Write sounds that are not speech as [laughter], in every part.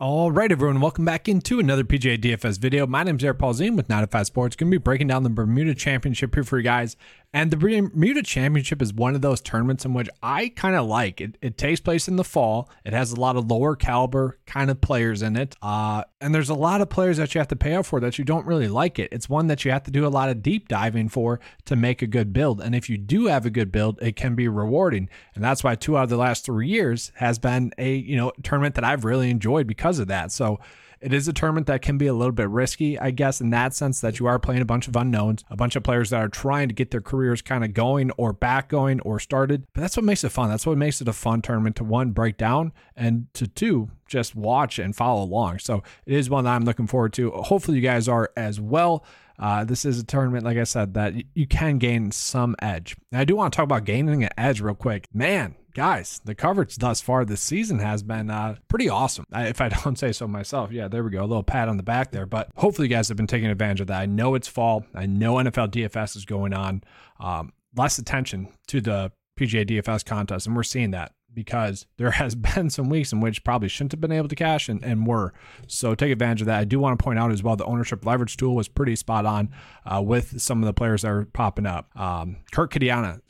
All right, everyone, welcome back into another PGA DFS video. My name is Eric Paulzine with 95 Sports. Going to be breaking down the Bermuda Championship here for you guys. And the Bermuda Championship is one of those tournaments in which I kind of like. It, it takes place in the fall. It has a lot of lower caliber kind of players in it. Uh, and there's a lot of players that you have to pay up for that you don't really like it. It's one that you have to do a lot of deep diving for to make a good build. And if you do have a good build, it can be rewarding. And that's why two out of the last three years has been a, you know, tournament that I've really enjoyed because of that. So it is a tournament that can be a little bit risky, I guess, in that sense that you are playing a bunch of unknowns, a bunch of players that are trying to get their careers kind of going or back going or started. But that's what makes it fun. That's what makes it a fun tournament to one, break down, and to two, just watch and follow along. So it is one that I'm looking forward to. Hopefully, you guys are as well. Uh, this is a tournament, like I said, that you can gain some edge. I do want to talk about gaining an edge real quick. Man, guys, the coverage thus far this season has been uh, pretty awesome. If I [laughs] don't say so myself, yeah, there we go, a little pat on the back there. But hopefully, you guys have been taking advantage of that. I know it's fall. I know NFL DFS is going on. Um, less attention to the PGA DFS contest, and we're seeing that because there has [laughs] been some weeks in which probably shouldn't have been able to cash and, and were. So take advantage of that. I do want to point out as well the ownership leverage tool was pretty spot on uh, with some of the players that are popping up. Um, Kurt Kitayama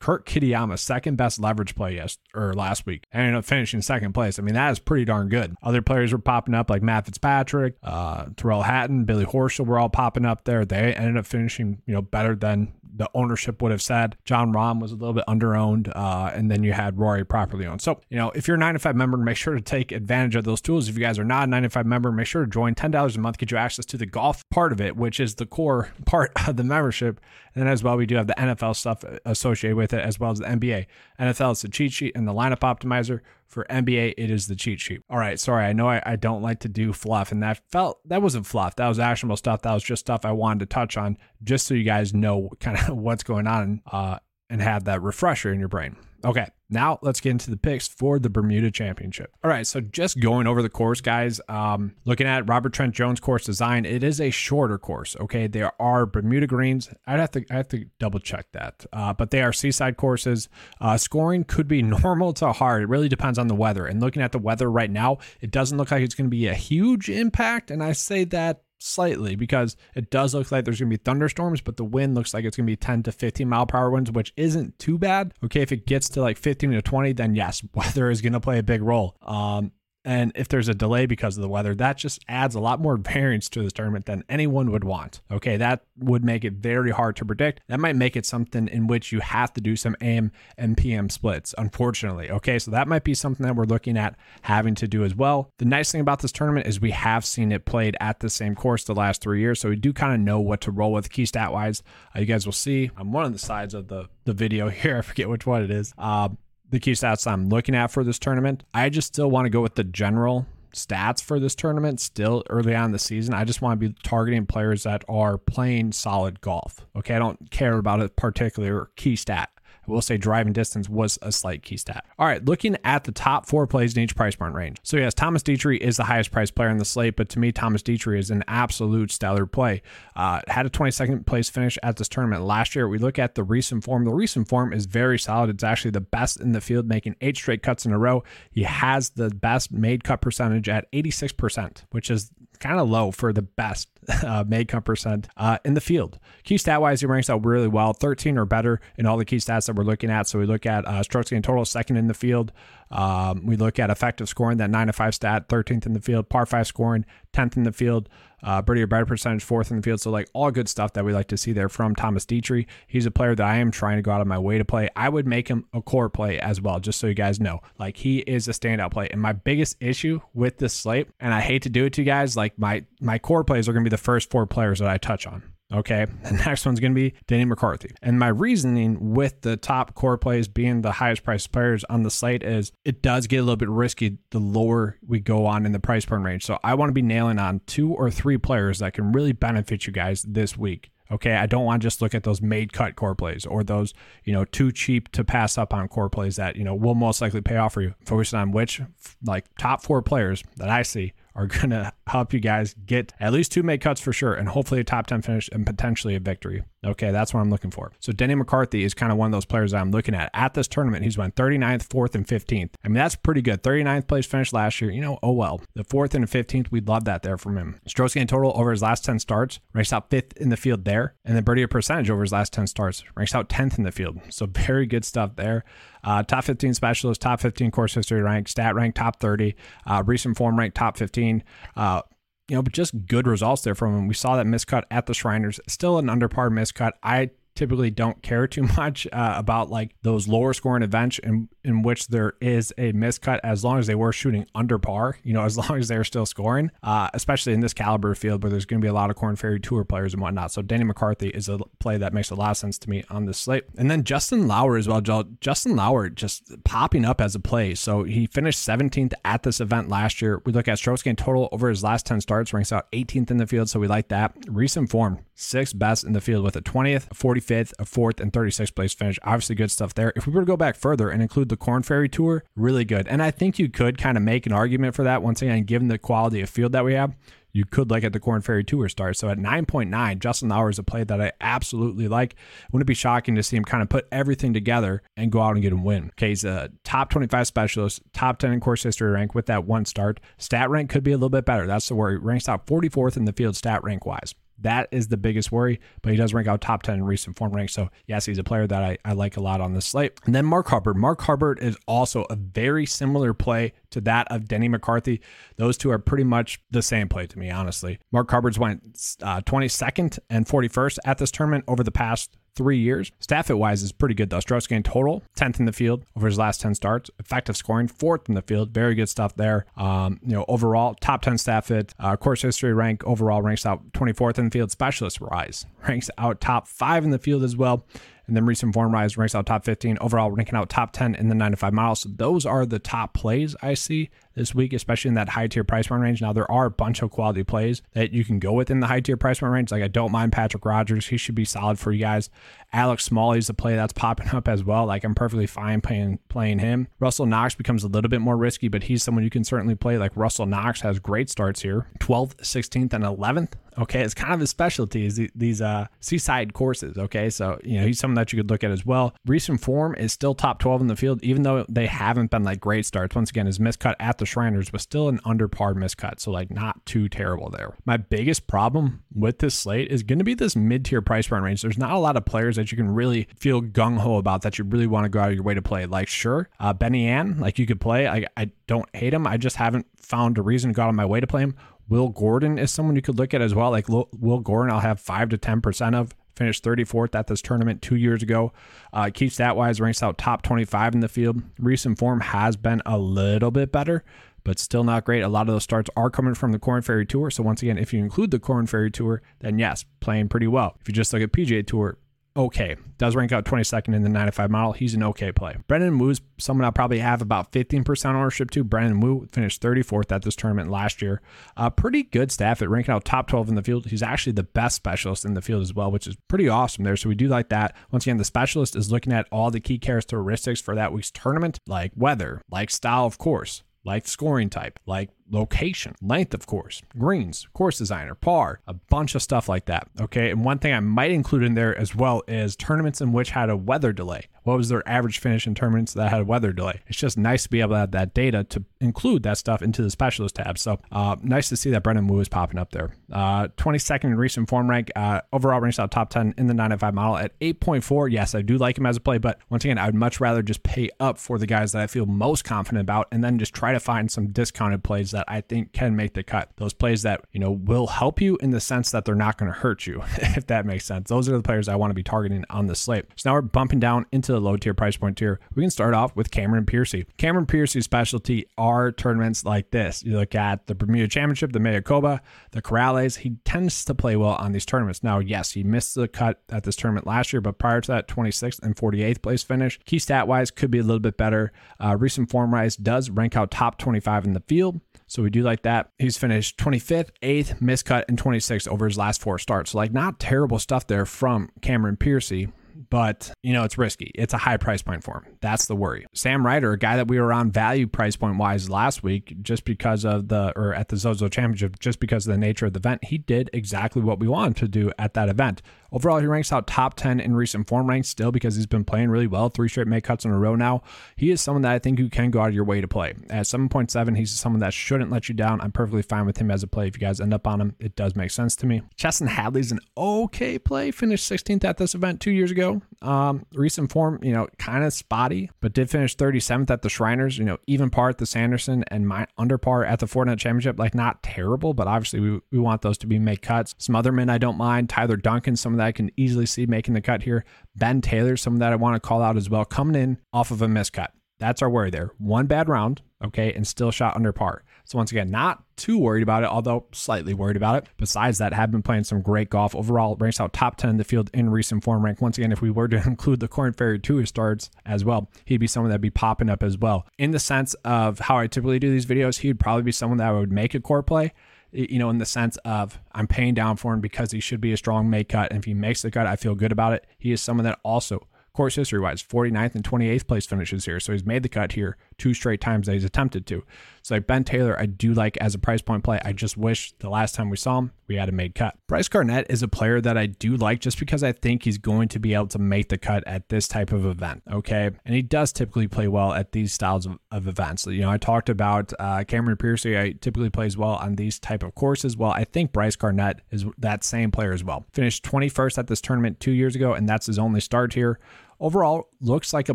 Kurt Kitayama, second best leverage play yes or last week, and ended up finishing second place. I mean, that is pretty darn good. Other players were popping up like Matt Fitzpatrick, uh, Tyrrell Hatton, Billy Horschel were all popping up there. They ended up finishing, you know, better than the ownership would have said. Jon Rahm was a little bit underowned, uh, and then you had Rory properly owned. So, you know, if you're a 95 member, make sure to take advantage of those tools. If you guys are not a 95 member, make sure to join. $10 a month get you access to the golf part of it, which is the core [laughs] part of the membership. And then as well, we do have the NFL stuff associated with it, as well as the NBA. NFL is the cheat sheet and the lineup optimizer. For NBA, it is the cheat sheet. All right, sorry, I know I, I don't like to do fluff, and that felt that wasn't fluff. That was actionable stuff. That was just stuff I wanted to touch on, just so you guys know kind of [laughs] what's going on uh, and have that refresher in your brain. Okay, now let's get into the picks for the Bermuda Championship. All right, so just going over the course, guys. Um, looking at Robert Trent Jones course design, it is a shorter course. Okay, there are Bermuda greens. I'd have to I have to double check that, uh, but they are seaside courses. Uh, scoring could be [laughs] normal to hard. It really depends on the weather. And looking at the weather right now, it doesn't look like it's going to be a huge impact. And I say that slightly because it does look like there's going to be thunderstorms, but the wind looks like it's going to be 10 to 15 mile per hour winds, which isn't too bad. Okay, if it gets to like 15 to 20, then yes, [laughs] weather is going to play a big role. Um, and if there's a delay because of the weather, that just adds a lot more [laughs] variance to this tournament than anyone would want. Okay, that would make it very hard to predict. That might make it something in which you have to do some AM and PM splits, unfortunately. Okay, so that might be something that we're looking at having to do as well. The nice thing about this tournament is we have seen it played at the same course the last three years, so we do kind of know what to roll with key stat wise. Uh, you guys will see on one of the sides of the, the video [laughs] here, I forget which one it is. Uh, the key stats I'm looking at for this tournament. I just still want to go with the general stats for this tournament still early on the season. I just want to be targeting players that are playing solid golf. Okay, I don't care about a particular key stat. I will say driving distance was a slight key stat. All right, looking at the top four plays in each price point range. So, yes, Thomas Detry is the highest priced player in the slate, but to me, Thomas Detry is an absolute stellar play. Uh, had a 22nd place finish at this tournament last year. We look at the recent form. The recent form is very solid. It's actually the best in the field, making eight straight cuts in a row. He has the best made cut percentage at 86%, which is kind of low for the best [laughs] uh, made cut percent uh, in the field. Key stat wise, he ranks out really well, 13 or better in all the key stats that we're looking at. So we look at uh, strokes gained total, second in the field. Um, we look at effective scoring, that 9 to 5 stat, 13th in the field, par 5 scoring, 10th in the field, uh, birdie or better percentage, fourth in the field. So, like, all good stuff that we like to see there from Thomas Detry. He's a player that I am trying to go out of my way to play. I would make him a core play as well, just so you guys know. Like, he is a standout play. And my biggest issue with this slate, and I hate to do it to you guys, like, my, my core plays are going to be the first four players that I touch on. Okay. [laughs] The next one's going to be Denny McCarthy. And my reasoning with the top core plays being the highest priced players on the slate is it does get a little bit risky the lower we go on in the price point range. So I want to be nailing on two or three players that can really benefit you guys this week. Okay, I don't want to just look at those made cut core plays or those, you know, too cheap to pass up on core plays that, you know, will most likely pay off for you. Focusing on which like top four players that I see are going to help you guys get at least two make cuts for sure, and hopefully a top 10 finish and potentially a victory. Okay, that's what I'm looking for. So Denny McCarthy is kind of one of those players I'm looking at. At this tournament, he's went 39th, 4th, and 15th. I mean, that's pretty good. 39th place finish last year. You know, oh well. The 4th and the 15th, we'd love that there from him. Strokes gained total over his last 10 starts, ranks out 5th in the field there. And then birdie percentage over his last 10 starts, ranks out 10th in the field. So very good stuff there. Uh, top 15 specialist, top 15 course history rank, stat rank top 30, uh, recent form rank top 15. Uh, you know, but just good results there from him. We saw that miscut at the Shriners, still an under par miscut. I typically don't care too [laughs] much uh, about like those lower scoring events in, in which there is a miscut as long as they were shooting under par, you know, as [laughs] long as they're still scoring, uh, especially in this caliber field where there's going to be a lot of Korn Ferry Tour players and whatnot. So Denny McCarthy is a play that makes a lot of sense to me on this slate. And then Justin Lower as well. Justin Lower just popping up as a play. So he finished 17th at this event last year. We look at strokes gained total over his last 10 starts, ranks out 18th in the field. So we like that. Recent form, sixth best in the field with a 20th, 45th, 25th, a fourth, and 36th place finish. Obviously, good stuff there. If we were to go back further and include the Korn Ferry Tour, really good. And I think you could kind of make an argument for that once again, given the quality of field that we have. You could look at the Korn Ferry Tour start. So at 9.9, Justin Lower is a play that I absolutely like. Wouldn't it be shocking to see him kind of put everything together and go out and get a win? Okay, he's a top 25 specialist, top 10 in course history rank with that one start. Stat rank could be a little bit better. That's the worry. Ranks out 44th in the field stat rank wise. That is the biggest worry, but he does rank out top 10 in recent form ranks. So, yes, he's a player that I, I like a lot on this slate. And then Mark Hubbard. Mark Hubbard is also a very similar play to that of Denny McCarthy. Those two are pretty much the same play to me, honestly. Mark Hubbard's went uh, 22nd and 41st at this tournament over the past three years. Staff it wise is pretty good though. Strokes gained total, 10th in the field over his last 10 starts. Effective scoring, fourth in the field. Very good stuff there. Um, you know, overall, top 10 Staffit. Uh, course history rank overall ranks out 24th in the field. Specialist rise [laughs] ranks out top five in the field as well. And then recent form rise ranks out top 15. Overall, ranking out top 10 in the 9 to 5 miles. So those are the top plays I see this week, especially in that high tier price point range. Now, there are a bunch of quality plays that you can go with in the high tier price point range. Like, I don't mind Patrick Rodgers. He should be solid for you guys. Alex Smalley is a play that's popping up as well. Like, I'm perfectly fine playing, playing him. Russell Knox becomes a little bit more risky, but he's someone you can certainly play. Like, Russell Knox has great starts here 12th, 16th, and 11th. Okay, it's kind of his specialty is these uh, seaside courses. Okay, so you know he's someone that you could look at as well. Recent form is still top 12 in the field, even though they haven't been like great starts. Once again, his miscut at the Shriners was still an under par miscut, so like not too terrible there. My biggest problem with this slate is going to be this mid tier price point range. There's not a lot of players that you can really feel gung ho about that you really want to go out of your way to play. Like sure, uh, Benny Ann, like you could play. I I don't hate him. I just haven't found a reason to go out of my way to play him. Will Gordon is someone you could look at as well. Like Will Gordon, I'll have five to ten percent of. Finished 34th at this tournament two years ago. Uh, Keith Statwise ranks out top 25 in the field. Recent form has been a little bit better, but still not great. A lot of those starts are coming from the Korn Ferry Tour. So once again, if you include the Korn Ferry Tour, then yes, playing pretty well. If you just look at PGA Tour, okay. Does rank out 22nd in the 95 model. He's an okay play. Brandon Wu's someone I'll probably have about 15% ownership to. Brandon Wu finished 34th at this tournament last year. Uh, pretty good staff at ranking out top 12 in the field. He's actually the best specialist in the field as well, which is pretty awesome there. So we do like that. Once again, the specialist is looking at all the key characteristics for that week's tournament, like weather, like style of course, like scoring type, like location, length of course, greens, course designer, par, a bunch of stuff like that. Okay. And one thing I might include in there as well is tournaments in which had a weather delay. What was their average finish in tournaments that had a weather delay? It's just nice to be able to have that data to include that stuff into the specialist tab. So uh, nice to see that Brandon Wu is popping up there. Uh, 22nd in recent form rank, uh, overall ranks out top 10 in the 905 model at 8.4. Yes, I do like him as a play, but once again, I would much rather just pay up for the guys that I feel most confident about and then just try to find some discounted plays that I think can make the cut. Those plays that, you know, will help you in the sense that they're not going to hurt you, [laughs] if that makes sense. Those are the players I want to be targeting on the slate. So now we're bumping down into the low tier price point tier. We can start off with Cameron Percy. Cameron Percy's specialty are tournaments like this. You look at the Bermuda Championship, the Mayakoba, the Corales. He tends to play well on these tournaments. Now, yes, he missed the cut at this tournament last year, but prior to that, 26th and 48th place finish. Key stat wise could be a little bit better. Uh, recent form rise does rank out top 25 in the field. So we do like that. He's finished 25th, 8th, miscut, and 26th over his last four starts. So like not terrible stuff there from Cameron Percy but you know, it's risky. It's a high price point for him. That's the worry. Sam Ryder, a guy that we were on value price point wise last week, just because of the, or at the Zozo Championship, just because of the nature of the event, he did exactly what we wanted to do at that event. Overall, he ranks out top 10 in recent form ranks still because he's been playing really well, three straight make cuts in a row now. He is someone that I think you can go out of your way to play. At 7.7, he's someone that shouldn't let you down. I'm perfectly fine with him as a play. If you guys end up on him, it does make sense to me. Chesson Hadley's an okay play, finished 16th at this event two years ago. Um, recent form, you know, kind of spotty, but did finish 37th at the Shriners, you know, even par at the Sanderson and my under par at the Fortinet Championship. Like, not terrible, but obviously we, we want those to be make cuts. Some other men I don't mind. Tyler Duncan, some of that I can easily see making the cut here. Ben Taylor, some of that I want to call out as well, coming in off of a miscut. That's our worry there. One bad round, okay, and still shot under par. So once again, not too worried about it, although slightly worried about it. Besides that, have been playing some great golf. Overall, ranks out top 10 in the field in recent form rank. Once again, if we were to [laughs] include the Korn Ferry Tour starts as well, he'd be someone that'd be popping up as well. In the sense of how I typically do these videos, he would probably be someone that I would make a core play you know, in the sense of I'm paying down for him because he should be a strong make cut. And if he makes the cut, I feel good about it. He is someone that also course history wise, 49th and 28th place finishes here. So he's made the cut here two straight times that he's attempted to. So like Ben Taylor, I do like as a price point play. I just wish the last time we saw him, we had a made cut. Bryce Garnett is a player that I do like just because I think he's going to be able to make the cut at this type of event. Okay. And he does typically play well at these styles of, of events. You know, I talked about uh, Cameron Percy. I typically plays well on these type of courses. Well, I think Bryce Garnett is that same player as well. Finished 21st at this tournament two years ago, and that's his only start here overall looks like a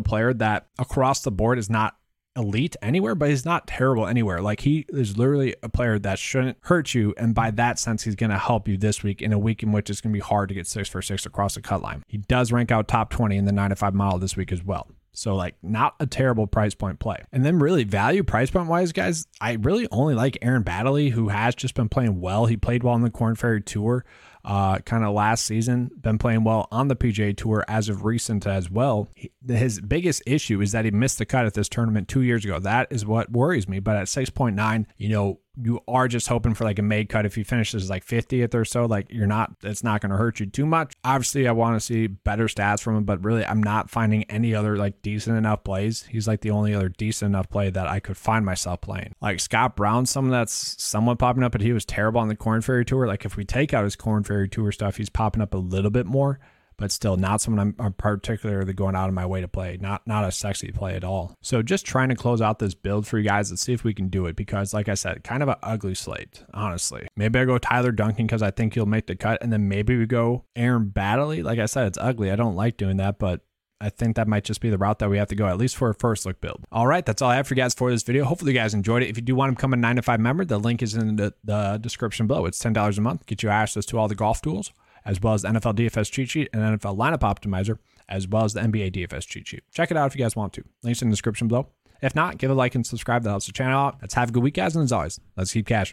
player that across the board is not elite anywhere, but he's not terrible anywhere. Like he is literally a player that shouldn't hurt you. And by that sense, he's going to help you this week in a week in which it's going to be hard to get six for six across the cut line. He does rank out top 20 in the nine to five mile this week as well. So like not a terrible price point play. And then really value price point wise, guys, I really only like Aaron Baddeley, who has just been playing well. He played well on the Korn Ferry Tour uh, kind of last season, been playing well on the PGA Tour as of recent as well. His biggest issue is that he missed the cut at this tournament two years ago. That is what worries me. But at 6.9, you know, you are just hoping for like a made cut. If he finishes like 50th or so, like you're not, it's not going to hurt you too much. Obviously, I want to see better stats from him, but really, I'm not finding any other like decent enough plays. He's like the only other decent enough play that I could find myself playing. Like Scott Brown, someone that's somewhat popping up, but he was terrible on the Korn Ferry Tour. Like if we take out his Korn Ferry Tour stuff, he's popping up a little bit more but still not someone I'm, I'm, particularly going out of my way to play. Not not a sexy play at all. So just trying to close out this build for you guys. Let's see if we can do it because, like I said, kind of an ugly slate, honestly. Maybe I go Tyler Duncan because I think he'll make the cut, and then maybe we go Aaron Baddeley. Like I said, it's ugly. I don't like doing that, but I think that might just be the route that we have to go, at least for a first look build. All right, that's all I have for you guys for this video. Hopefully, you guys enjoyed it. If you do want to become a 9 to 5 member, the link is in the, the description below. It's $10 a month, get you access to all the golf tools as well as NFL DFS cheat sheet and NFL lineup optimizer, as well as the NBA DFS cheat sheet. Check it out if you guys want to. Links in the description below. If not, give a like and subscribe. That helps the channel out. Let's have a good week, guys. And as always, let's keep cashing.